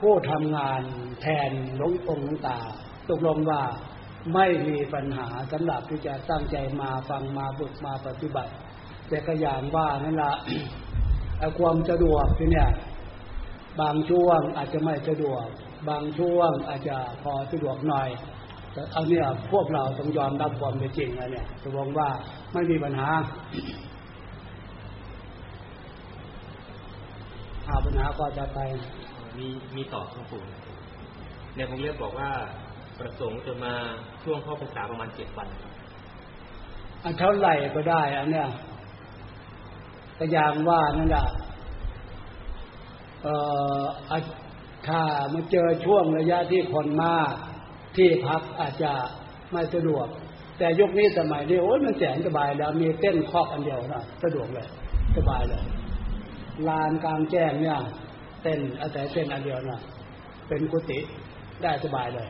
ผู้ทำงานแทนหลวงองค์หลวงตา ตกลงว่าไม่มีปัญหาสำหรับที่จะตั้งใจมาฟังมาฝึกมาปฏิบัติ แต่ก็อย่างว่านั่นละความสะดวกที่เนี่ย บางช่วงอาจจะไม่สะดวก บางช่วงอาจจะพอสะดวกหน่อยแต่เอาเนี่ยพวกเราต้องยอมรับความเป็นจริงนะเนี่ยตกลงว่าไม่มีปัญหาหาปัญหาก็จะไป มีมีต่อครับผมเนี่ยผมเรียกบอกว่าประสงค์จะมาช่วงเข้าพรรษาประมาณเจ็ดวันอันเท่าไหร่ก็ได้ อันเนี้ยก็อย่างว่านั่นแหละเอ่ออะถ้ามาเจอช่วงระยะที่คนมากที่พักอาจจะไม่สะดวก แต่ยุคนี้สมัยนี้โอ้ยมันแสนสบายแล้วมีเต้นครอบอันเดียวนะสะดวกเลย สบายเลยลานกลางแจ้งเนี่ย เต้นอาศัยเต้นอันเดียวนะเป็นกุฏิได้สบายเลย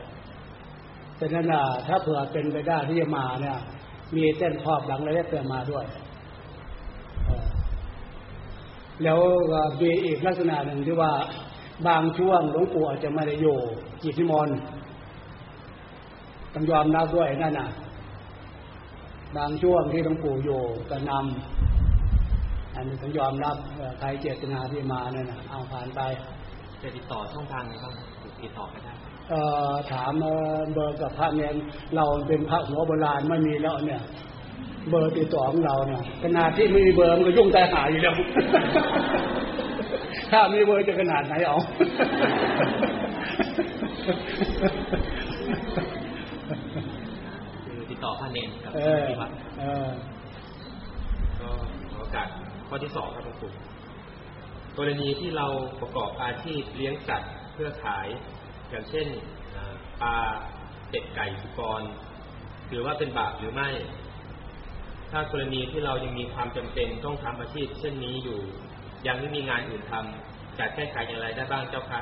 ฉะนั้นน่ะถ้าเผื่อเป็นไปได้ที่จะมาเนี่ย มีเต้นครอบหลังแล้วเตือนมาด้วยแล้วมีอีกลักษณะหนึ่งที่ว่าบางช่วงหลวงปู่อาจจะไม่ได้อยู่จิตนิมนต์ต้องยอมรับด้วยนั่นน่ะ บางช่วงที่หลวงปู่อยู่ก็นำ อันนี้ต้องยอมรับเอ่อใครเจตนาที่มาเนี่ยนะเอาผ่านไปจะติดต่อช่องทางไหนบ้างติดต่อกันได้เอ่อถามเอ่อเบอร์กับพระเนนเราเป็นพระหัวโบราณไม่มีแล้วเนี่ย เบอร์ติดต่อของเราเนี่ยขนาดที่ไม่มีเบอร์มันก็ยุ่งใจหายอยู่แล้วถ้ามีเบอร์จะขนาดไหนเอาคือติดต่อพระเนนกับเออที่วัดเออก็ขอโอกาส ข้อที่สองครับหลวงปู่กรณีที่เราประกอบอาชีพเลี้ยงสัตว์เพื่อขาย อย่างเช่นปลาเป็ดไก่สุกรหรือว่าเป็นบาปหรือไม่ ถ้ากรณีที่เรายังมีความจำเป็นต้องทำอาชีพ เช่นนี้อยู่ ยังไม่มีงานอื่นทำจะแก้ไขอย่างไรได้บ้างเจ้าคะ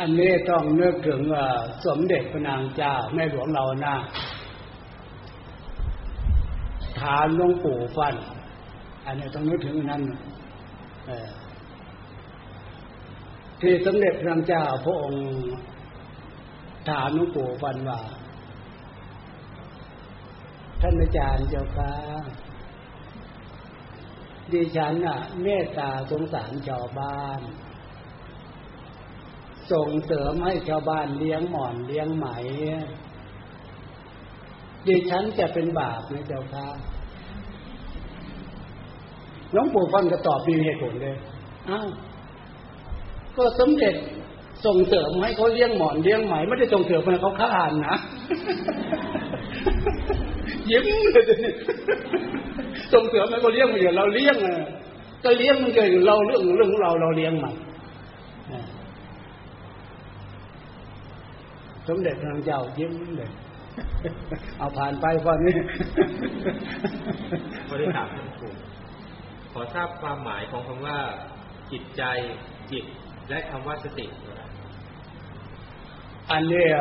อันนี้ต้องนึกถึงเอ่อสมเด็จพระนางเจ้าแม่หลวงเรานะฐานหลวงปู่ฟัน อันนี้ต้องนึกถึงนั้นเออที่สมเด็จพระเจ้าพระองค์ถามหลวงปู่ฟันว่า ท่านอาจารย์เจ้าค่ะดิฉันน่ะ เมตตาสงสารชาวบ้าน ส่งเสริมให้ชาวบ้านเลี้ยงหมอนเลี้ยงไหมดิฉันจะเป็นบาปไหมเจ้าค่ะ หลวงปู่ฟันก็ตอบมีเหตุผลเลยอ้าวก็สมเด็จส่งเสริมให้เขาเลี้ยงหมอนเลี้ยงไหมไม่ได้ส่งเสริมให้เขาฆ่าอ่านนะยิ้มเลยทีนี้ส่งเสริมให้เขาเลี้ยงมันอยู่เราเลี้ยงอะก็เลี้ยงมันเกิดเราเรื่องเรื่องของเราเราเลี้ยงมันอ่าสมเด็จพระนางเจ้ายิ้มเลยเอาผ่านไปก่อนนี้ข้อที่สามครับหลวงปู่ข อทราบความหมายของคำว่า จิตใจ จิต และคำว่าสติ อันเนี้ย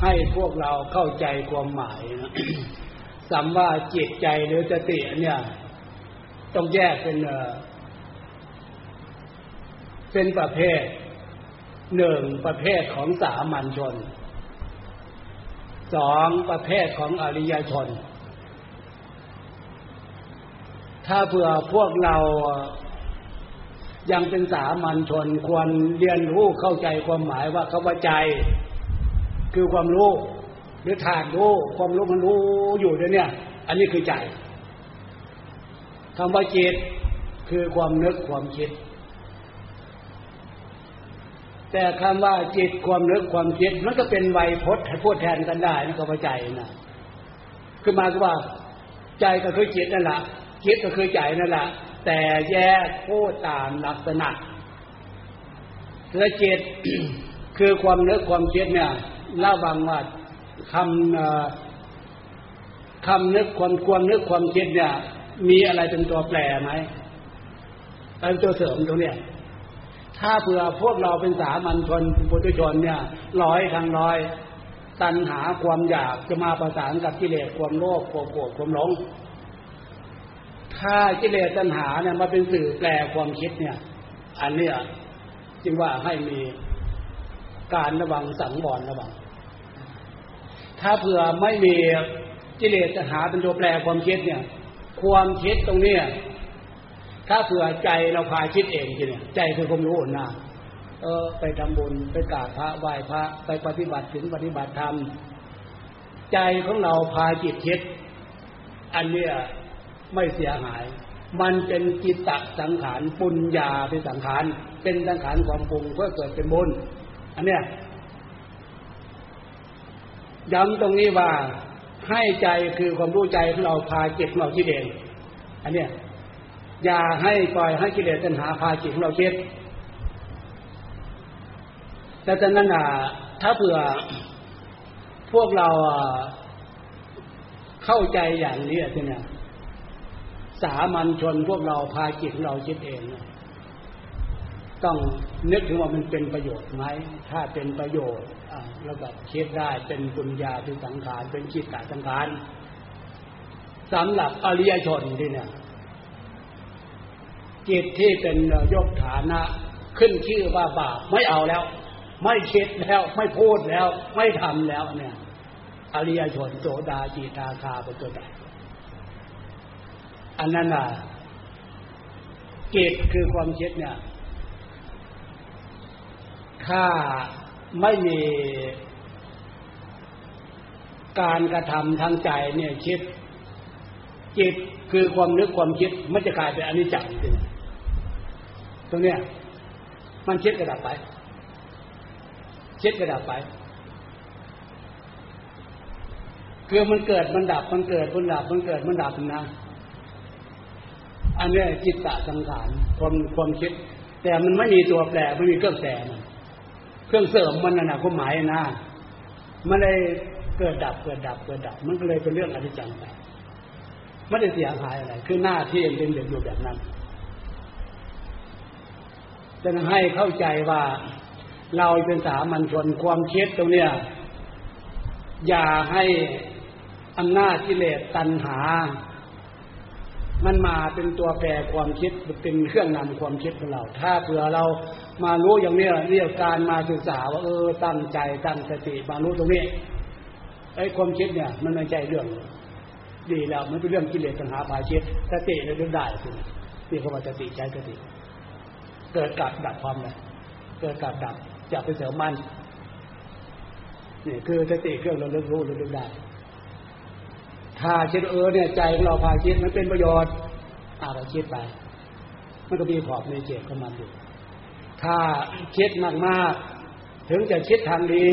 ให้พวกเราเข้าใจความหมายนะสัมว่าจิตใจหรือสติอันเนี่ย ต้องแยกเป็นเอ่อเป็นประเภทหนึ่งประเภทของสามัญชนสองประเภทของอริยชน ถ้าเผื่อพวกเรายังเป็นสามัญชนควรเรียนรู้เข้าใจความหมายว่าคำว่าใจ คือความรู้หรือฐานรู้ความรู้มันรู้อยู่เดี๋ยวนี้อันนี้คือใจคำว่าจิตคือความนึกความคิด แต่คำว่าจิตความนึกความคิดมันก็เป็นไวยพจน์ให้พูดแทนกันได้นะคำว่าใจนะคือมาก็ว่า ใจก็คือจิตนั่นแหละ จิตก็คือใจนั่นแหละแต่แยกพูดตามลักษณะและจิตคือความนึกความคิดเนี่ยเล่าบางว่าคำคำนึกความความนึกความคิดเนี่ย มีอะไรเป็นตัวแปรไหมเป็นตัวเสริมตรงเนี้ยถ้าเผื่อพวกเราเป็นสามัญชนปุถุชนเนี่ย ร้อยทางร้อย ตัณหาความอยากจะมาประสานกับกิเลสความโลภความโกรธความหลง ถ้ากิเลสตัณหาเนี่ยมาเป็นสื่อแปลความคิดเนี่ย อันเนี้ยจึงว่าให้มีการระวังสังวรระวัง ถ้าเผื่อไม่มีกิเลสจะหาเป็นตัวแปรความคิดเนี่ย ความคิดตรงเนี้ยถ้าเผื่อใจเราพาคิดเองทีเนี่ยใจคือความรู้นะเออ ไปทำบุญไปกราบพระไหว้พระไปปฏิบัติถึงปฏิบัติธรรม ใจของเราพาจิตคิด อันเนี้ย ไม่เสียหาย มันเป็นจิตตสังขารปุญญาเป็นสังขาร เป็นสังขารความปรุงเพื่อเกิดเป็นบุญอันเนี้ยย้ำตรงนี้ว่าให้ใจคือความรู้ใจของเราพาจิตของเราคิดเองอันเนี้ยอย่าให้ปล่อยให้กิเลสตัณหาพาจิตของเราคิดแต่ฉะนั้นอะถ้าเผื่อพวกเราเข้าใจอย่างนี้ทีเนี่ย สามัญชนพวกเราพาจิตของเราคิดเองนะต้องนึกถึงว่ามันเป็นประโยชน์ไหม ถ้าเป็นประโยชน์แล้วก็คิดได้เป็นปุญญาเป็นสังขารเป็นจิตตสังขารสำหรับอริยชนที่เนี่ยจิตที่เป็นยกฐานะ ขึ้นชื่อว่าบาปไม่เอาแล้ว ไม่คิดแล้ว ไม่พูดแล้ว ไม่ทำแล้วเนี่ย อริยชนโสดาจีตาคาเป็นตัวใด อันนั้นอะจิตคือความคิดเนี่ยถ้าไม่มีการกระทำทางใจเนี่ยคิดจิตคือความนึกความคิดมันจะกลายเป็นอนิจจ์จริงตรงเนี้ยมันคิดกระดับไปคิดกระดับไป คือมันเกิดมันดับมันเกิดมันดับมันเกิดมันดับนะ อันนี้จิตตะสังขารความความคิด แต่มันไม่มีตัวแปรไม่มีเครื่องแปรมันเครื่องเสริมมันนะความหมายนะมันเลยเกิดดับเกิดดับเกิดดับ มันก็เลยเป็นเรื่องอนิจังไปไม่ได้เสียหายอะไร คือหน้าที่เป็นเด็กอยู่แบบนั้นจะให้เข้าใจว่าเราเป็นสามัญชนความคิดตรงเนี้ยอย่าให้อำนาจกิเลสตัณหา มันมาเป็นตัวแปรความคิดเป็นเครื่องนำความคิดของเรา ถ้าเผื่อเรามารู้อย่างนี้เรียกการมาศึกษาว่าเออตั้งใจตั้งสติมารู้ตรงนี้ไอ้ความคิดเนี่ย มันไม่ใช่เรื่อง ดีแล้วมันเป็นเรื่องกิเลสตัณหาพาคิดสติเราเรื่องได้คุณที่เขาว่าสติใช้สติ เกิดกับดับความเลยเกิดกับดับจะไปเสริมมันนี่คือสติเครื่องเราเรื่องรู้เรื่องได้ ถ้าคิดเออเนี่ยใจของเราพาคิดมันเป็นประโยชน์อาเราคิดไปมันก็มีขอบในเจตของมันอยู่ถ้าคิดมากๆ ถึงจะคิดทางดี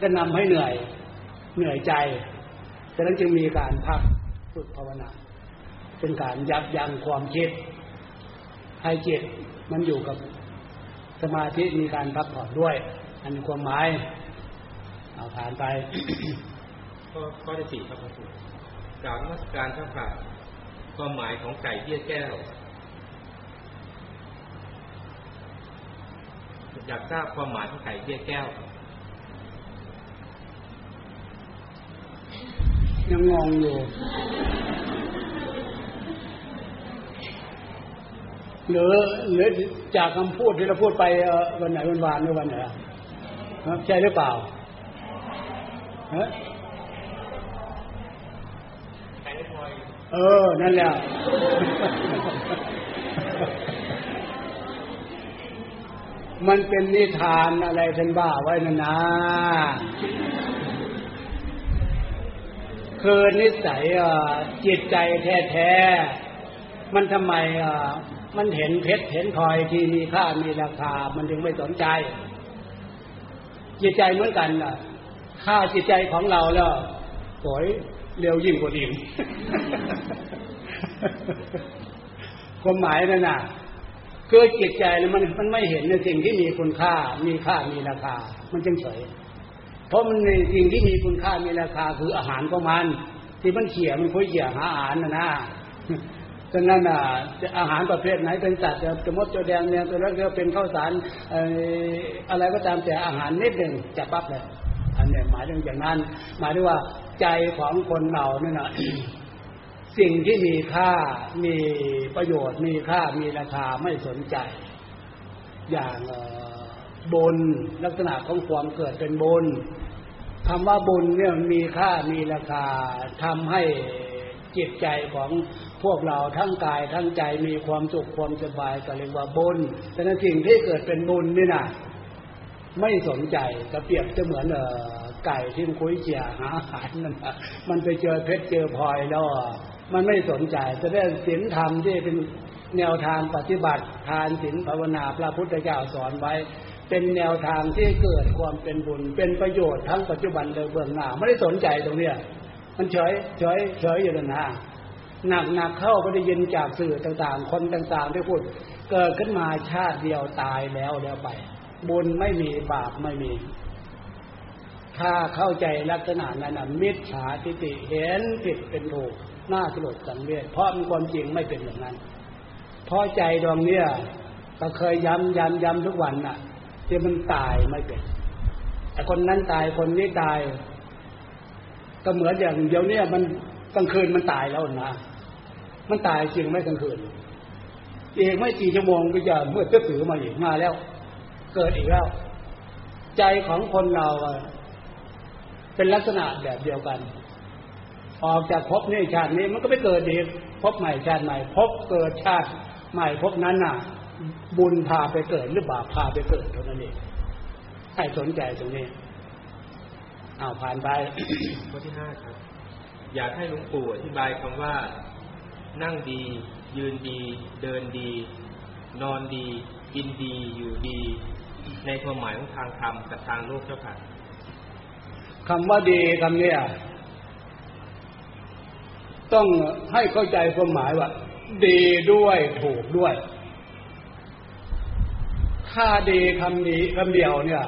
จะนำให้เหนื่อยเหนื่อยใจฉะนั้นจึงมีการพักฝึกภาวนาเป็นการยับยั้งความคิด ให้จิตมันอยู่กับสมาธิมีการพักผ่อนด้วย อันความหมายเอาผ่านไป ข้อข้อที่สี่ครับครูกล่าวนมัสการพระผ่าความหมายของไก่เบี้ยแก้ว อยากทราบความหมายของไก่เบี้ยแก้ว ยังงงอยู่หรือหรือจากคำพูดที่เราพูดไปวันไหนวันวานหรือวันไหนใช่หรือเปล่าฮะ เออ นั่นแหละมันเป็นนิทานอะไรท่านบ้าไว้นะนะคือนิสัยจิตใจแท้ๆ มันทำไมมันเห็นเพชรเห็นพลอยที่มีค่ามีราคา มันถึงไม่สนใจ จิตใจเหมือนกันน่ะ ค่าจิตใจของเราแล้วโอย เร็วยิ่งกว่าดิ่งความหมายนั่นน่ะคือจิตใจมันมันไม่เห็นในสิ่งที่มีคุณค่า มีค่ามีราคา มันจึงเฉย เพราะมันในสิ่งที่มีคุณค่ามีราคาคืออาหารของมัน ที่มันเขี่ยมันคุยเขี่ยหาอาหารนะนะฉะนั้นอะอาหารประเภทไหนเป็นสัตว์จะมดตัวแดงเนี่ยตัวเล็กเป็นข้าวสารอะไรก็ตามแต่อาหารนิดหนึ่งจะปั๊บเลย อันนี้หมายถึงอย่างนั้น หมายถึงว่าใจของคนเราเนี่ยนะสิ่งที่มีค่ามีประโยชน์ มีค่ามีราคาไม่สนใจ อย่างบุญลักษณะของความเกิดเป็นบุญคำว่าบุญเนี่ยมีค่ามีราคาทำให้จิตใจของพวกเราทั้งกายทั้งใจมีความสุขความสบายก็เรียกว่าบุญแต่ในสิ่งที่เกิดเป็นบุญนี่นะ ไม่สนใจจะเปรียบจะเหมือนเออไก่ที่มันคุยเจียหาอาหารนั่นมันไปเจอเพชรเจอพลอยแล้วมันไม่สนใจจะได้ศีลธรรมที่เป็นแนวทางปฏิบัติทานศีลภาวนาพระพุทธเจ้าสอนไว้ เป็นแนวทางที่เกิดความเป็นบุญ เป็นประโยชน์ทั้งปัจจุบันและเบื้องหน้าไม่ได้สนใจตรงเนี้ยมันเฉยเฉยเฉยอยู่นะ หนักหนักเข้าก็ได้ยินจากสื่อต่างๆ คนต่างๆที่พูด เกิดขึ้นมาชาติเดียวตายแล้วแล้วไป บุญไม่มีบาปไม่มี ถ้าเข้าใจลักษณะนั้นมิจฉาทิฏฐิเห็นผิดเป็นถูกน่าสลดสังเวชเพราะมันความจริงไม่เป็นอย่างนั้น เพราะใจดวงเนี้ยก็เคยย้ำย้ำย้ำทุกวันน่ะที่มันตายไม่เป็นแต่คนนั้นตายคนนี้ตาย ก็เหมือนอย่างเดียวเนี่ยมันกลางคืนมันตายแล้วนะมันตายจริงไม่กลางคืนอีกไม่กี่ชั่วโมงก็จะเมื่อจะถือมาอีกมาแล้ว เกิดอีกแล้ว ใจของคนเราเป็นลักษณะแบบเดียวกัน ออกจากภพนี้ชาตินี้มันก็ไปเกิดอีกภพใหม่ชาติใหม่ภพเกิดชาติใหม่ภพนั้นน่ะ บุญพาไปเกิดหรือบาปพาไปเกิดเท่านั้นเองให้สนใจตรงนี้อ้าวผ่านไปข้อที่ห้าครับ อยากให้หลวงปู่อธิบายคำว่า นั่งดี ยืนดี เดินดี นอนดี กินดีอยู่ดี ในความหมายของทางธรรมกับทางโลกเจ้าค่ะคำว่าดีคำนี้ต้องให้เข้าใจความหมายว่า ดีด้วยถูกด้วย ถ้าดีคำนี้คำเดียวเนี่ย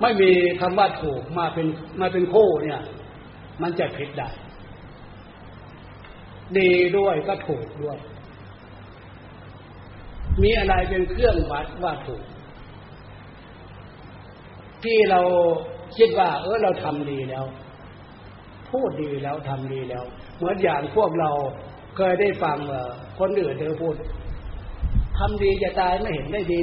ไม่มีคำว่าถูกมาเป็นมาเป็นคู่เนี่ย มันจะผิดได้ดีด้วยก็ถูกด้วย มีอะไรเป็นเครื่องวัดว่าถูก ที่เราคิดว่า เออเราทำดีแล้ว พูดดีแล้วทำดีแล้ว เหมือนอย่างพวกเราเคยได้ฟังคนอื่นเธอพูดทำดีจะตายไม่เห็นได้ดี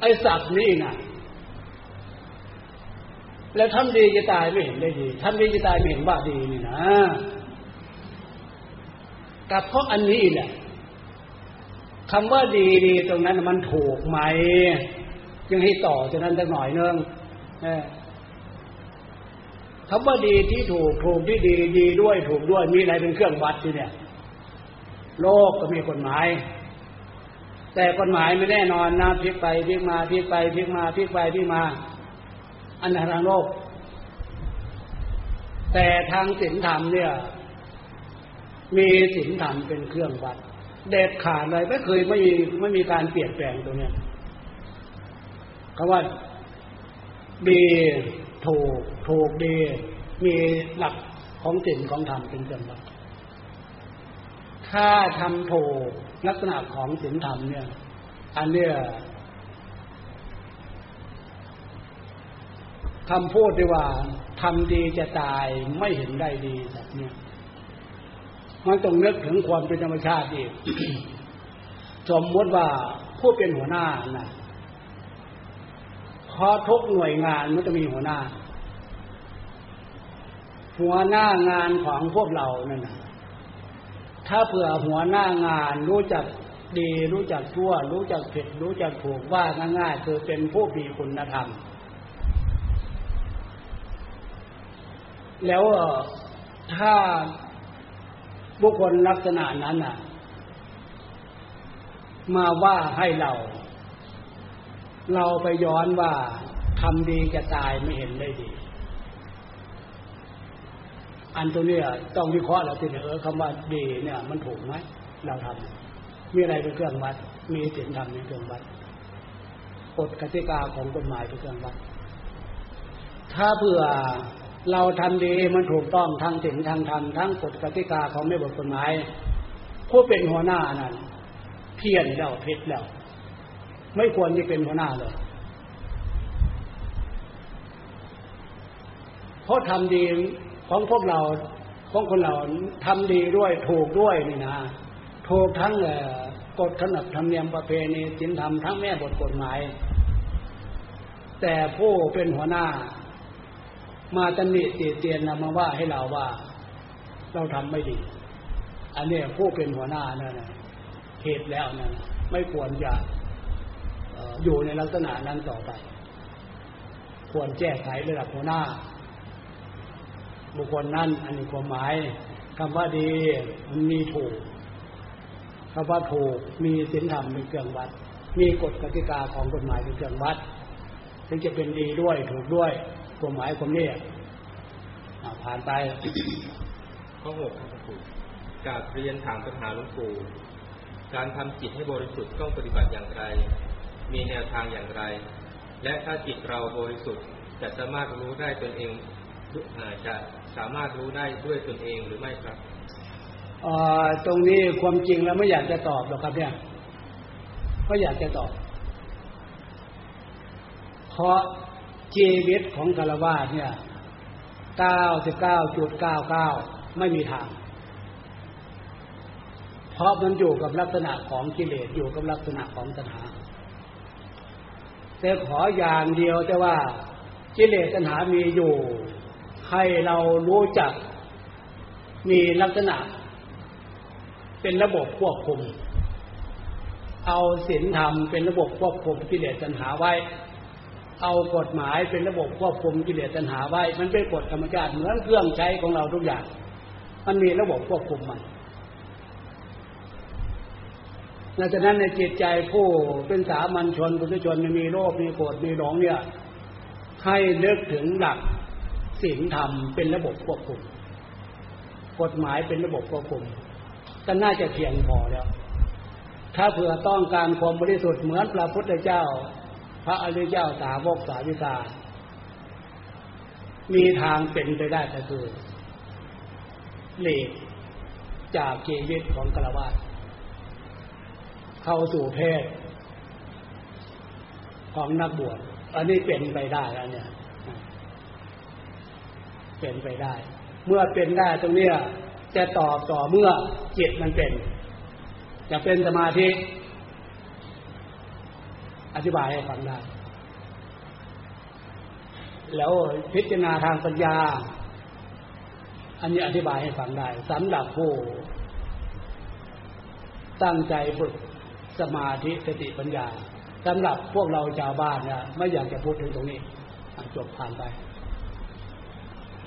ไอสัตว์นี่นะแล้วทำดีจะตายไม่เห็นได้ดีทำดีจะตายไม่เห็นว่าดีนี่นะกับเพราะอันนี้แหละ คำว่าดีดีตรงนั้นมันถูกไหมยังให้ต่อจากนั้นสักหน่อยเนึงคำว่าดีที่ถูกถูกที่ดีดีด้วยถูกด้วยมีอะไรเป็นเครื่องวัดที่เนี่ย โลกก็มีกฎหมาย แต่กฎหมายไม่แน่นอนนะพลิกไปพลิกมาพลิกไปพลิกมาพลิกไปพลิกมา อันทางโลก แต่ทางศีลธรรมเนี่ย มีศีลธรรมเป็นเครื่องวัด เด็ดขาดเลยไม่เคยไม่มีไม่มีการเปลี่ยนแปลงตรงนี้คำว่าดีถูกถูกดี มีหลักของศีลของธรรมเป็นเรื่องหลักถ้าทำถูกลักษณะของศีลธรรมเนี่ย อันเนี้ยคำพูดที่ว่าทำดีจะตายไม่เห็นได้ดีแบบเนี้ย มันต้องนึกถึงความเป็นธรรมชาติอีกสมมติว่าผู้เป็นหัวหน้านะพอทุกหน่วยงานมันจะมีหัวหน้า หัวหน้างานของพวกเรานั่นนะถ้าเผื่อหัวหน้างานรู้จักดีรู้จักชั่ว รู้จักผิด รู้จักถูกว่าง่ายๆคือเป็นผู้มีคุณธรรม แล้วถ้า บุคคลลักษณะนั้นน่ะ มาว่าให้เรา เราไปย้อนว่าทำดีจะตายไม่เห็นได้ดี อันตัวเนี้ยต้องวิเคราะห์แล้วทีนี้เออคำว่าดีเนี่ย มันถูกไหมเราทำมีอะไรเป็นเครื่องวัด มีศีลธรรมเป็นเครื่องวัดกฎกติกาของกฎหมายเป็นเครื่องวัด ถ้าเผื่อ เราทำดีมันถูกต้องทั้งศีลทางธรรมทั้งกฎกติกาของไม่บทกฎหมายผู้เป็นหัวหน้านั้นเพี้ยนแล้วผิดแล้ว ไม่ควรจะเป็นหัวหน้าเลยเพราะทำดีของพวกเราของคนเราทำดีด้วยถูกด้วยนี่นะถูกทั้งกฎขนบธรรมเนียมประเพณีศีลธรรมทั้งแม่บทกฎหมาย แต่ผู้เป็นหัวหน้า มาตำหนิตีเตียนนะมาว่าให้เราว่า เราทำไม่ดี อันนี้ผู้เป็นหัวหน้านั่นเหตุแล้วนั่นไม่ควรจะอยู่ในลักษณะนั้นต่อไป ควรแก้ไขระดับหัวหน้า บุคคลนั้นอันนี้ความหมายคำว่าดีมันมีถูกคำว่าถูกมีศีลธรรมเป็นเครื่องวัด มีกฎกติกาของกฎหมายเป็นเครื่องวัด ถึงจะเป็นดีด้วยถูกด้วย กฎหมายความนี้ผ่านไปข้อหกครับครูการเรียนถามปัญหาหลวงปู่การทำจิตให้บริสุทธิ์ต้องปฏิบัติอย่างไร มีแนวทางอย่างไร และถ้าจิตเราบริสุทธิ์จะสามารถรู้ได้ตนเองจะสามารถรู้ได้ด้วยตนเองหรือไม่ครับตรงนี้ความจริงแล้วไม่อยากจะตอบหรอกครับเนี่ยไม่อยากจะตอบ เพราะ ชีวิตของคารวาสเนี่ยเก้าสิบเก้าจุดเก้าเก้าไม่มีทาง เพราะมันอยู่กับลักษณะของกิเลสอยู่กับลักษณะของตัณหา แต่ขออย่างเดียวแต่ว่ากิเลสตัณหามีอยู่ ให้เรารู้จักมีลักษณะ เป็นระบบควบคุม เอาศีลธรรมเป็นระบบควบคุมกิเลสตัณหาไว้ เอากฎหมายเป็นระบบควบคุมกิเลสตัณหาไว้ มันเป็นกฎธรรมชาติเหมือนเครื่องใช้ของเราทุกอย่าง มันมีระบบควบคุมมันดังนั้นในจิตใจผู้เป็นสามัญชนปุถุชนมีโลภมีโกรธมีหลงเนี่ย ให้เลิกถึงหลักศีลธรรมเป็นระบบควบคุม กฎหมายเป็นระบบควบคุมก็น่าจะเพียงพอแล้ว ถ้าเผื่อต้องการความบริสุทธิ์เหมือนพระพุทธเจ้า พระอริยเจ้าสาวกสาวิกา มีทางเป็นไปได้แต่คือหลีกจากชีวิตของกระวาเข้าสู่เพศ ของนักบวชอันนี้เป็นไปได้แล้วเนี่ย เป็นไปได้ เมื่อเป็นได้ตรงเนี้ยจะตอบต่อเมื่อจิตมันเป็น จะเป็นสมาธิ อธิบายให้ฟังได้ แล้วพิจารณาทางปัญญา อันนี้อธิบายให้ฟังได้สำหรับผู้ ตั้งใจฝึกสมาธิสติปัญญาสำหรับพวกเราชาวบ้านเนี่ยไม่อยากจะพูดถึงตรงนี้จบผ่านไป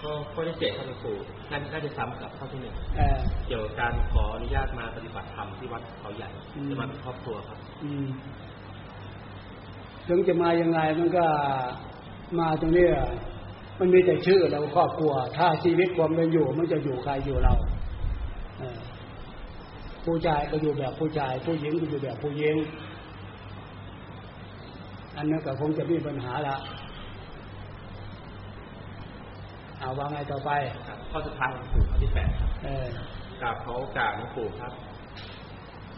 ก็ข้อที่เจ็ดครับหลวงปู่น่าจะซ้ำกับข้อที่หนึ่งเกี่ยวกับการขออนุญาตมาปฏิบัติธรรมที่วัดเขาใหญ่จะมาเป็นครอบครัวครับ ถึงจะมายังไงมันก็มาตรงนี้มันมีแต่ชื่อเราครอบครัว ถ้าชีวิตความเป็นอยู่ มันจะอยู่ใครอยู่เราผู้ชายก็อยู่แบบผู้ชาย ผู้หญิงก็อยู่แบบผู้หญิงอันนั้นก็คงจะมีปัญหาละเอาว่าไงต่อไปข้อสุดท้ายของปู่ข้อที่แปดครับกราบขอโอกาสหลวงปู่ครับ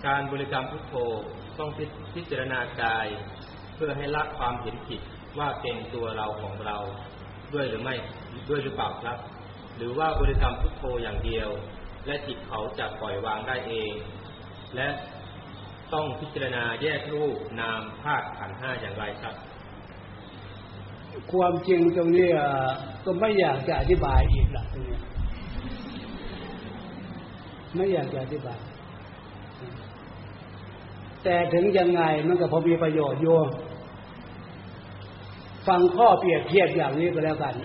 การบริกรรมพุทโธต้องพิจารณากายเพื่อให้ละความเห็นผิดว่าเป็นตัวเราของเราด้วยหรือไม่ด้วยหรือเปล่าครับ หรือว่าบริกรรมพุทโธอย่างเดียว และจิตเขาจะปล่อยวางได้เอง และต้องพิจารณาแยกรูปนามธาตุขันห้าอย่างไรครับ ความจริงตรงนี้ก็ไม่อยากจะอธิบายอีกละตรงนี้ไม่อยากจะอธิบาย แต่ถึงยังไงมันก็พอมีประโยชน์โย ฟังข้อเปรียบเทียบอย่างนี้ก็แล้วกัน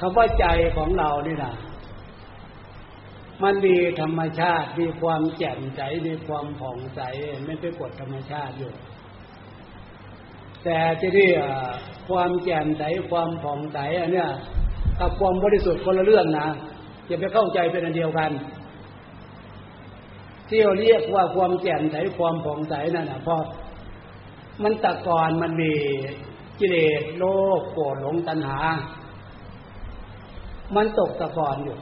คำว่าใจของเรานี่นะมันมีธรรมชาติมีความแจ่มใสมีความผ่องใสไม่เป็นกฎธรรมชาติอยู่ แต่ที่นี่ความแจ่มใสความผ่องใสอันเนี้ยกับความบริสุทธิ์คนละเรื่องนะอย่าไปเข้าใจเป็นอันเดียวกัน ที่เราเรียกว่าความแจ่มใสความผ่องใสนั่นนะเพราะมันตะกอนมันมี กิเลสโลภโกรธหลงตัณหา มันตกตะกอนอยู่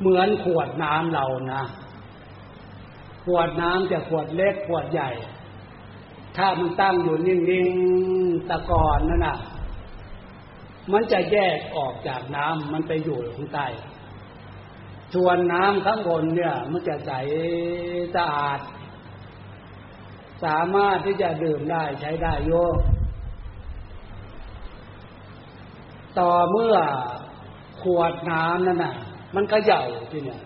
เหมือนขวดน้ำเรานะ ขวดน้ำจะขวดเล็กขวดใหญ่ ถ้ามันตั้งอยู่นิ่งๆตะกอนนั่นน่ะ มันจะแยกออกจากน้ำมันไปอยู่ข้างใต้ส่วนน้ำข้างบนเนี่ย มันจะใสสะอาด สามารถที่จะดื่มได้ใช้ได้โยต่อเมื่อขวดน้ำนั่นน่ะ มันก็เหย่าที่เนี่ย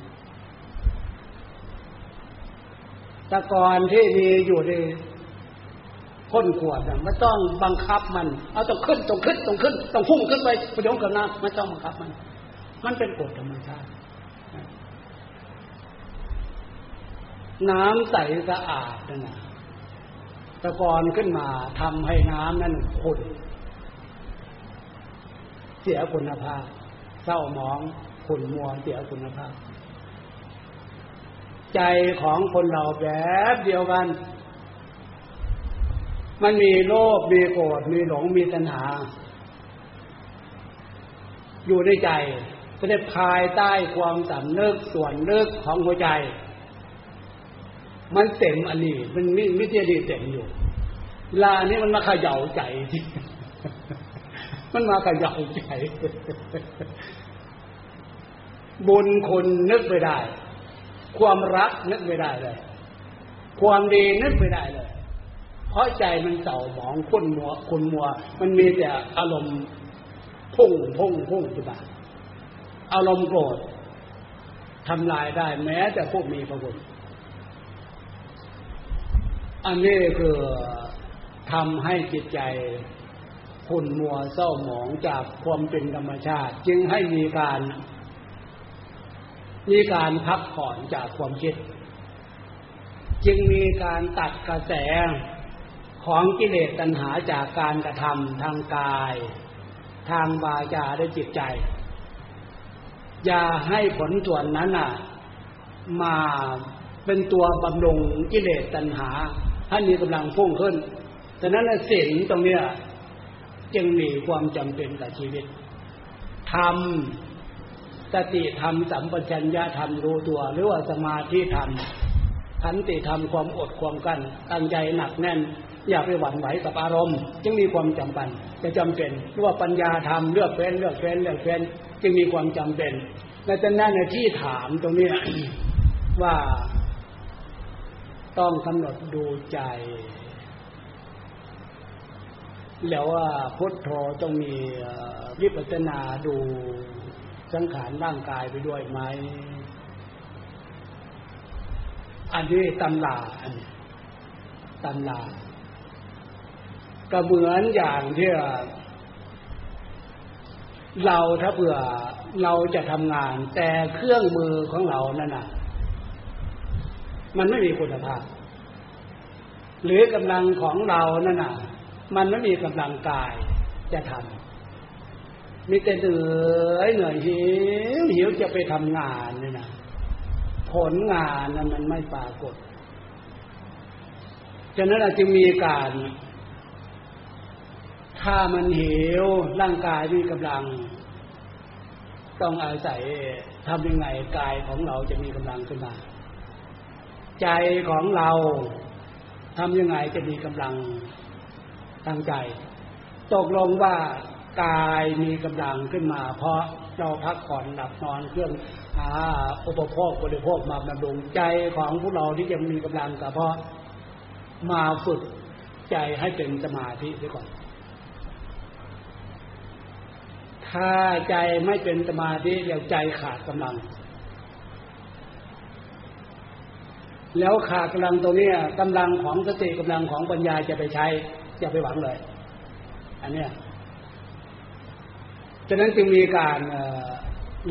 แต่ก่อนที่มีอยู่ในก้นขวดน่ะไม่ต้องบังคับมัน เอาต้องขึ้นต้องขึ้นต้องขึ้นต้องพุ่งขึ้นไปไปยงกับน้ำไม่ต้องบังคับมัน มันเป็นกฎธรรมชาติน้ำใสสะอาดนั่นนะ ตะกอนขึ้นมาทำให้น้ำนั้นขุ่นเสียคุณภาพเศร้าหมองขุ่นมัวเสียคุณภาพ ใจของคนเราแบบเดียวกัน มันมีโลภมีโกรธมีหลงมีตัณหา อยู่ในใจก็ได้ภายใต้ความสำนึกส่วนนึกของหัวใจ มันเต็มอันนี้ มันมิมิเตดีเต็มอยู่ ลานี้มันมาขย่าใจที่มันมาขย่าใจ บุญคุณนึกไม่ได้ ความรักนึกไม่ได้เลย ความดีนึกไม่ได้เลย เพราะใจมันเศร้าหมองขุ่นมัวขุ่นมัว มันมีแต่อารมณ์พุ่งพุ่งพุ่งจุบาอารมณ์โกรธทำลายได้แม้แต่พวกมีพระคุณ อันนี้คือทำให้จิตใจขุ่นมัวเศร้าหมองจากความเป็นธรรมชาติ จึงให้มีการ มีการพักผ่อนจากความคิด จึงมีการตัดกระแสของกิเลสตัณหาจากการกระทำทางกาย ทางวาจาและจิตใจ อย่าให้ผลส่วนนั้นอะ มาเป็นตัวบำรุงกิเลสตัณหา ให้มีกำลังพุ่งขึ้นฉะนั้นศีลตรงเนี้ยจึงมีความจำเป็นกับชีวิตทำสติธรรมสัมปชัญญะธรรมรู้ตัว หรือว่าสมาธิธรรมขันติธรรมความอดความกั้นตั้งใจหนักแน่น อย่าไปหวั่นไหวกับอารมณ์ จึงมีความจำเป็นจะจำเป็นหรือว่าปัญญาธรรมเลือกเฟ้นเลือกเฟ้นเลือกเฟ้นจึงมีความจำเป็นในตอนนั้นในที่ถามตรงนี้ว่า ต้องกำหนดดูใจ แล้วว่าพุทโธต้องมีวิปัสสนาดูสังขารร่างกายไปด้วยไหม อันนี้ตำลาอันนี้ตำลาก็เหมือนอย่างที่เราถ้าเผื่อเราจะทำงาน แต่เครื่องมือของเรานั่นน่ะ มันไม่มีคุณภาพ หรือกำลังของเรานั่นน่ะ มันไม่มีกำลังกายจะทำมีแต่เหนื่อยเหนื่อยหิวหิวจะไปทำงานนี่นะผลงานนั้นมันไม่ปรากฏฉะนั้นจึงมีการ ถ้ามันหิวร่างกายมีกำลัง ต้องอาศัยทำยังไงกายของเราจะมีกำลังขึ้นมา ใจของเราทำยังไงจะมีกำลังทางใจ ตกลงว่ากายมีกำลังขึ้นมา เพราะเราพักผ่อนหลับนอนเครื่องหาอุปโภคบริโภคมาบำรุงใจของพวกเราที่จะมีกำลังก็เพราะมาฝึกใจให้เป็นสมาธิด้วยก่อน ถ้าใจไม่เป็นสมาธิเดี๋ยวใจขาดกำลัง แล้วขาดกำลังตรงนี้กำลังของสติกำลังของปัญญาจะไปใช้อย่าไปหวังเลย อันเนี้ยฉะนั้นจึงมีการ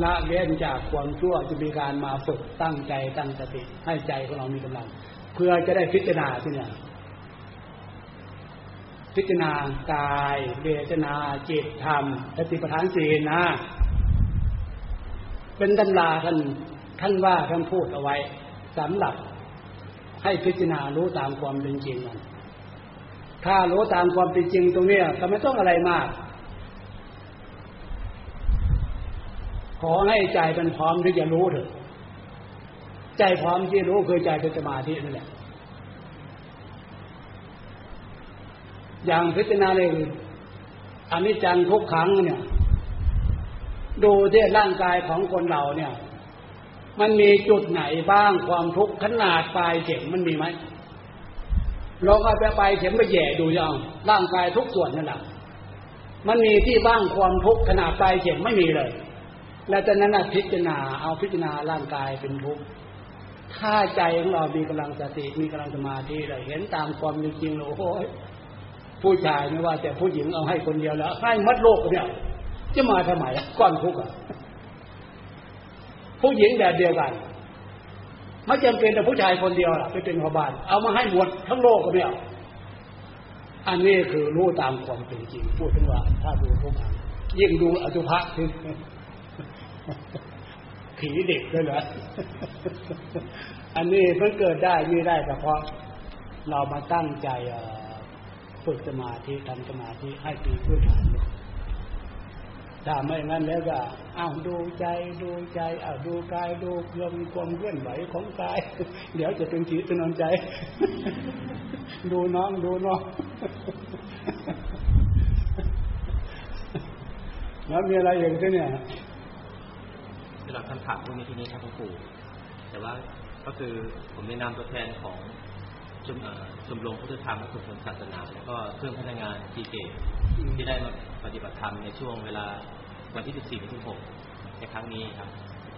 ละเว้นจากความชั่วจะมีการมาฝึกตั้งใจตั้งสติให้ใจของเรามีกำลัง เพื่อจะได้พิจารณาที่เนี่ยพิจารณากายเวทนาจิตธรรมสติปัฏฐานสี่นะเป็นตำราท่านท่านว่าท่านพูดเอาไว้สำหรับ ให้พิจารณารู้ตามความเป็นจริงมันถ้ารู้ตามความเป็นจริงตรงนี้ก็ไม่ต้องอะไรมาก ขอให้ใจเป็นพร้อมที่จะรู้เถอะ ใจพร้อมที่รู้คือใจเป็นสมาธินั่นแหละอย่างพิจารณาเลยอันนี้จังทุกครั้งเนี่ย ดูที่ร่างกายของคนเราเนี่ย มันมีจุดไหนบ้างความทุกข์ขนาดปลายเข็มมันมีไหมลองเอาไปปลายเข็มไปแย่ดูยังร่างกายทุกส่วนนั่นแหละมันมีที่บ้างความทุกข์ขนาดปลายเข็มไม่มีเลย แล้วจากนั้นพิจารณาเอาพิจารณาร่างกายเป็นทุกข์ถ้าใจของเรามีกำลังสติมีกำลังสมาธิเลยเห็นตามความจริงโอ้โหผู้ชายไม่ว่า แต่ผู้หญิงเอาให้คนเดียวแล้วให้มัดโลกเนี่ยจะมาทำไมก้อนทุกข์อะ ผู้หญิงแบบเดียวกัน ไม่จำเป็นแต่ผู้ชายคนเดียวล่ะไปเป็นพบานเอามาให้หมดทั้งโลกก็ไม่เอาอันนี้คือรู้ตามความเป็นจริง พูดถึงว่า ถ้าดูทุกข์ยิ่งดูอสุภะคือผีเด็กเลยเหรออันนี้เพิ่งเกิดได้มีได้แต่เพราะเรามาตั้งใจฝึกสมาธิทำสมาธิให้ปีพื้นฐาน ถ้าไม่งั้นแล้วก็อ้าวดูใจดูใจอ้าวดูกายดูลมความเคลื่อนไหวของกาย เดี๋ยวจะเป็นจิตเป็นอนใจ ดูน้องดูน้องแล้วมีอะไรอย่างที่เนี่ยสำหรับคำถามพวกนี้ที่นี้ครับหลวงปู่แต่ว่าก็คือผมในนาตัวแทนของ ชมชมรมพุทธธรรมและสุนศาสนา แล้วก็เครื่องพนักงานทีเกตที่ได้มาปฏิบัติธรรมในช่วงเวลาวันที่ 14ถึง16ในครั้งนี้ครับ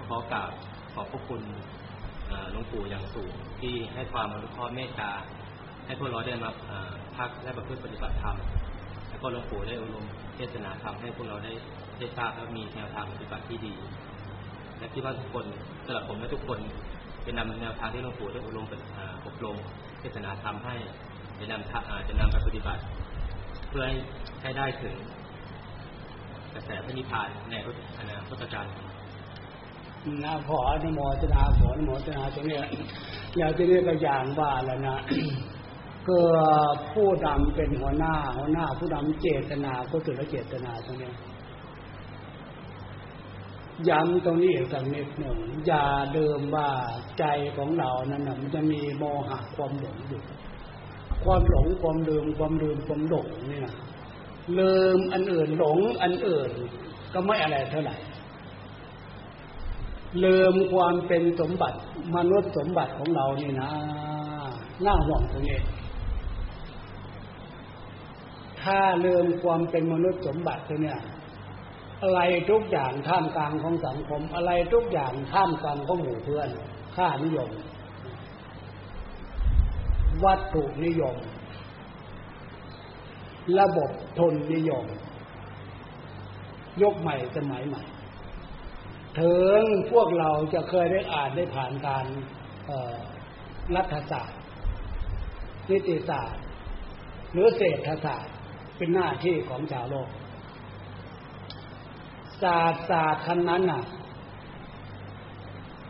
ขอกราบขอบพระคุณหลวงปู่อย่างสูงที่ให้ความอนุเคราะห์เมตตาให้พวกเราได้มาพักและประพฤติปฏิบัติธรรมแล้วก็หลวงปู่ได้อบรมเทศนาธรรมให้พวกเราได้ได้ทราบและมีแนวทางปฏิบัติที่ดี และที่ว่าทุกคนสำหรับผมและทุกคนจะนำแนวทางที่หลวงปู่ได้อบรมเป็นอบรม เทศนาธรรมให้จะนำจะนำไปปฏิบัติ เพื่อให้ได้ถึงกระแสพระนิพพานในรุอนาคตการนาขออนุโมตนาขออนุโมตนาตรงนี้อย่างที่นี้ก็อย่างว่าแล้วนะก็ผู้ดำเป็นหัวหน้า หัวหน้าผู้ดำเจตนาก็ถือว่าเจตนาตรงนี้ ย้ำตรงนี้อีกสักนิดหนึ่งอย่าเดิมว่าใจของเรานั้นมันจะมีโมหะความหลงอยู่ ความหลงความลืมความลืมความหลงนี่นะลืมอันอื่นหลงอันอื่น ก็ไม่อะไรเท่าไหร่ลืมความเป็นสมบัติมนุษย์สมบัติของเรานี่นะน่าห่วงตรงนี้ถ้าลืมความเป็นมนุษย์สมบัติตัวเนี้ย อะไรทุกอย่างท่ามกลางของสังคม อะไรทุกอย่างท่ามกลางของหมู่เพื่อนค่านิยม วัตถุนิยม ระบบทนนิยม ยกใหม่สมัยใหม่ถึงพวกเราจะเคยได้อ่านได้ผ่านการรัฐศาสตร์ นิติศาสตร์ หรือเศรษฐศาสตร์เป็นหน้าที่ของชาวโลก ศาสตร์ศาสตร์คันนั้นน่ะ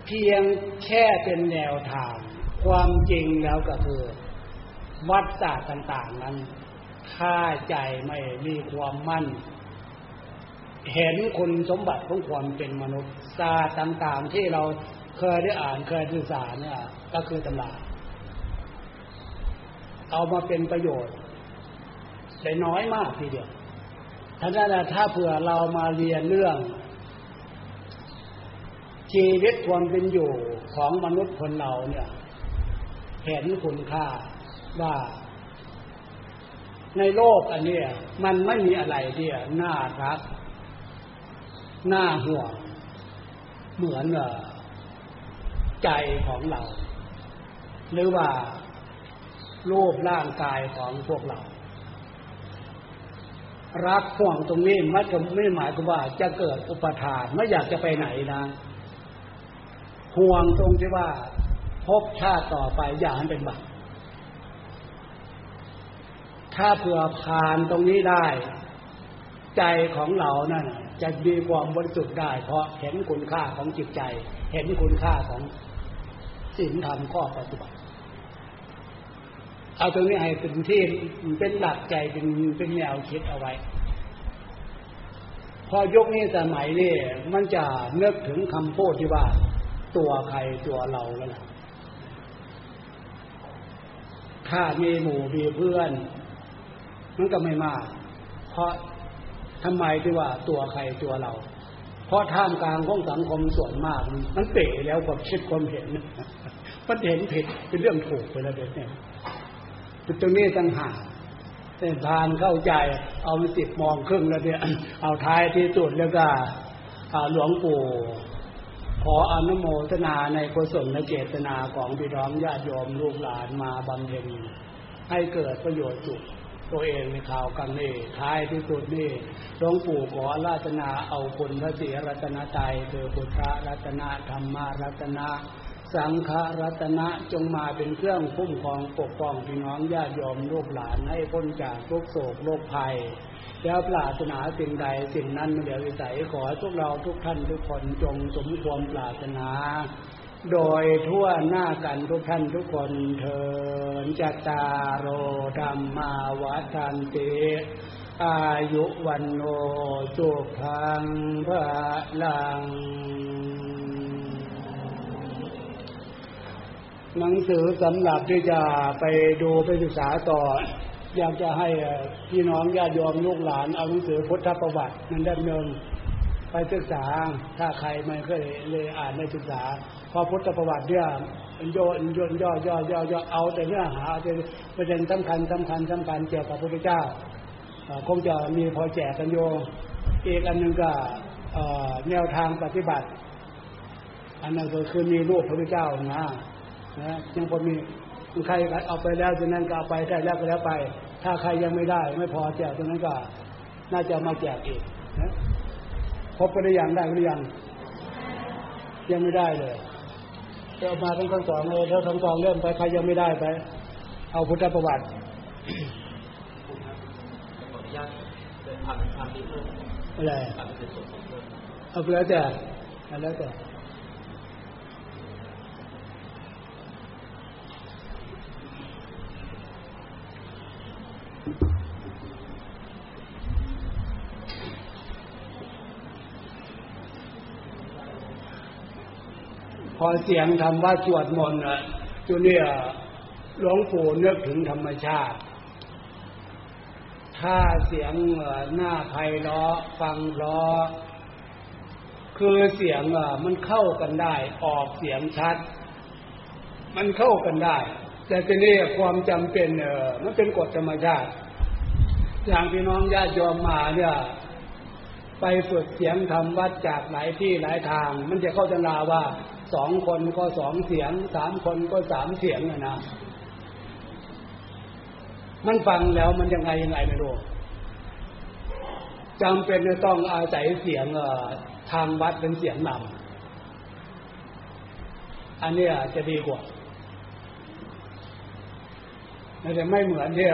เพียงแค่เป็นแนวทาง ความจริงแล้วก็คือ วัดศาสตร์ต่าง ๆ นั้นค่าใจไม่มีความมั่น เห็นคุณสมบัติของความเป็นมนุษย์ศาสตร์ต่างๆที่เราเคยได้อ่านเคยศึกษาเนี่ย ก็คือตำราเอามาเป็นประโยชน์ได้น้อยมากทีเดียว ท่านั้นถ้าเผื่อเรามาเรียนเรื่อง ชีวิตความเป็นอยู่ของมนุษย์คนเราเนี่ย เห็นคุณค่าว่า ในโลกอันนี้มันไม่มีอะไรที่น่ารัก น่าห่วง เหมือนใจของเรา หรือว่ารูปร่างกายของพวกเรา รักห่วงตรงนี้มันจะไม่หมายความว่าจะเกิดอุปทานไม่อยากจะไปไหนนะห่วงตรงที่ว่าพบชาติต่อไปอย่าให้เป็นบาปถ้าเผื่อผ่านตรงนี้ได้ ใจของเรานั่นจะมีความบริสุทธิ์ได้ เพราะเห็นคุณค่าของจิตใจ เห็นคุณค่าของสิ่งธรรมข้อปฏิบัติ เอาตรงนี้ให้เป็นที่เป็นหลักใจเป็นเป็นแนวคิดเอาไว้ พอยกนี้สมัยนี้มันจะเนึกถึงคำพูดที่ว่า ตัวใครตัวเราแล้วล่ะถ้ามีหมู่มีเพื่อน มันก็ไม่มาก เพราะทำไมที่ว่าตัวใครตัวเรา เพราะท่ามกลางของสังคมส่วนมาก มันเตะแล้วความคิดความเห็นมันเห็นผิดเป็นเรื่องถูกไปแล้วเด็กเนี่ย ตรงนี้ตั้งหากเป็นทานเข้าใจ เอาไปสิบมองครึ่งแล้วเนี่ยเอาท้ายที่สุดแล้วก็หลวงปู่ขออนุโมทนาในกุศลและเจตนาของพี่น้องญาติโยมลูกหลานมาบำเพ็ญให้เกิดประโยชน์สุขตัวเองในข่าวกันนี่ท้ายที่สุดนี่หลวงปู่ขอราตนาเอาคุณพระศรีรัตนตรัยคือพุทธรัตนะธรรมรัตนะ สังฆรัตนะจงมาเป็นเครื่องคุ้มครองปกป้องพี่น้องญาติโยมลูกหลานให้พ้นจากทุกโศกโรคภัย แล้วปรารถนาสิ่งใดสิ่งนั้นเดี๋ยววิสัยขอทุกเราทุกท่านทุกคนจงสมความปรารถนา โดยทั่วหน้ากันทุกท่านทุกคนเถินจัตตาโรธรรมาวัฏันติอายุวันโนจุพังพระลัง หนังสือสำหรับที่จะไปดูไปศึกษาต่อ อยากจะให้พี่น้องญาติโยมลูกหลานเอาหนังสือพุทธประวัตินั้นดำเนินไปศึกษาถ้าใครไม่เคยเลยอ่านในศึกษาพอพุทธประวัติเนี่ยโยนโยนย่อย่อย่อย่อเอาแต่เนื้อหาแต่ประเด็นสำคัญสำคัญสำคัญเกี่ยวกับพระพุทธเจ้าคงจะมีพอแจกกันโยอีกอันหนึ่งก็แนวทางปฏิบัติ อันนั้นก็คือมีรูปพระพุทธเจ้านะ นะยังพอมีใครเอาไปแล้วจากนั้นก็เอาไปได้แล้วก็แล้วไป ถ้าใครยังไม่ได้ ไม่พอแจกตรงนั้นก็ น่าจะมาแจกอีกนะพบไปได้ยังได้หรือยังยังไม่ได้เลยเอามาทั้งทั้งสองเลยแล้วทั้งสองเริ่มไปใครยังไม่ได้ไป เอาพุทธประวัติอะไรเอาไปแล้วแต่แล้วแต่ เสียงทำว่าสวดมนต์อะจุเนี่ยหลวงปู่นึกถึงธรรมชาติ ถ้าเสียงหน้าไพเราะฟังร้อคือเสียงอะมันเข้ากันได้ ออกเสียงชัด มันเข้ากันได้ แต่ทีนี้ความจำเป็นเออมันเป็นกฎธรรมชาติ อย่างพี่น้องญาติโยมมาเนี่ยไปฝึกเสียงทำวัดจากหลายที่หลายทาง มันจะเข้าจังลาว่า สองคนก็สองเสียงสามคนก็สามเสียงนะมันฟังแล้วมันยังไงยังไงไม่รู้จำเป็นจะต้องอาศัยเสียงทางวัดเป็นเสียงนำอันนี้จะดีกว่าแต่ไม่เหมือนที่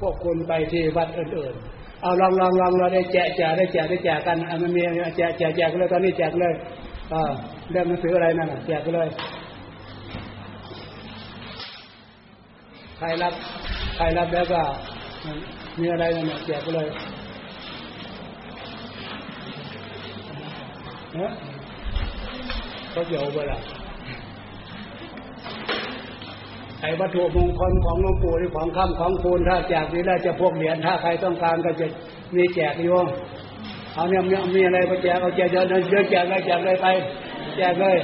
พวกคุณไปที่วัดอื่นๆ เอาลองลองลองเราได้แจกแจกได้แจกได้แจกกันมันมีแจกแจกแจกเลยตอนนี้แจกเลย เรื่องหนังสืออะไรนั่นแจกไปเลย ใครรับใครรับแล้วก็มีอะไรนั่นแจกไปเลยเนะเขาเกี่ยวไปละไอ้วัตถุมงคลของหลวงปู่ที่ของคำของคูณถ้าแจกนี้แล้วจะพวกเหรียญถ้าใครต้องการก็จะมีแจกอยู่ เอาเนี่ยมีอะไรไปแจกเอาแจกเยอะเยอะแจกเลยแจกเลยไป แจกเลย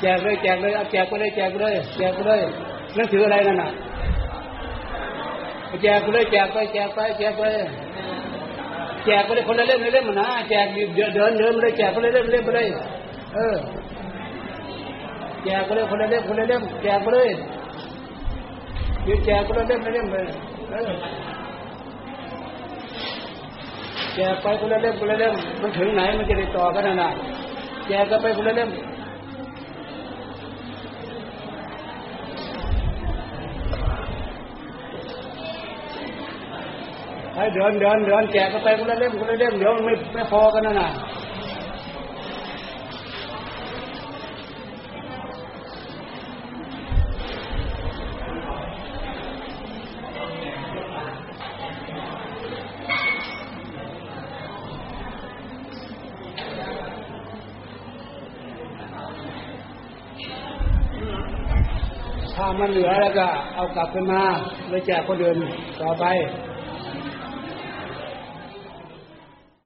แจกเลยแจกเลยเอาแจกไปเลยแจกไปเลยแจกไปเลยนั่นถืออะไรนั่นน่ะแจกไปเลยแจกไปแจกไปแจกไปแจกไปเลยคนละเล่มเล่มมันนะแจกเดินเดินเดินไปเลยแจกไปเลยเล่มเล่มไปเลยเออแจกไปเลยคนละเล่มคนละเล่มแจกไปเลยยืนแจกคนละเล่มเล่มเลยเออ แจกไปคนละเล่มคนละเล่มมันถึงไหนมันจะได้ต่อกันน่ะแจกกันไปคนละเล่มให้เดินเดินเดินแจกกันไปคนละเล่มคนละเล่มเดี๋ยวมันไม่ไม่พอกันน่ะถ้า มันเหลือแล้วก็เอากลับไปมาเลยแจกคนอื่นต่อไป